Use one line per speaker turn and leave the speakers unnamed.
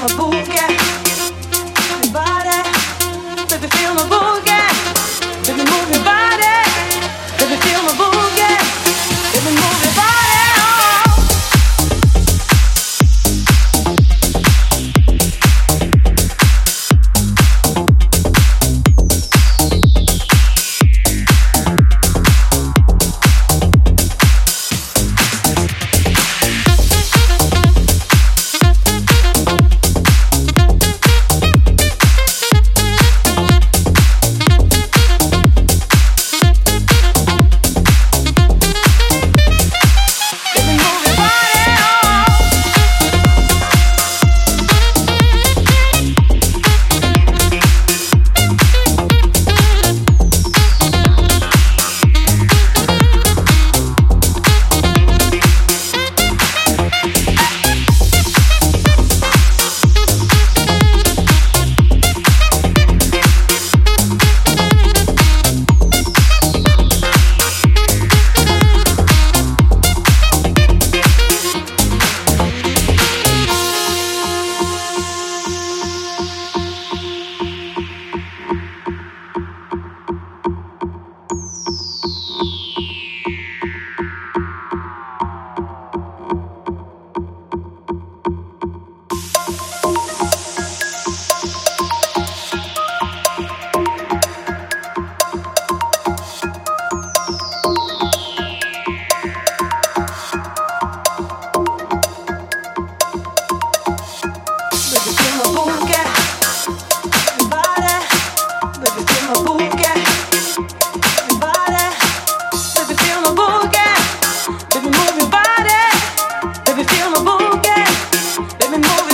my boo. Let me been.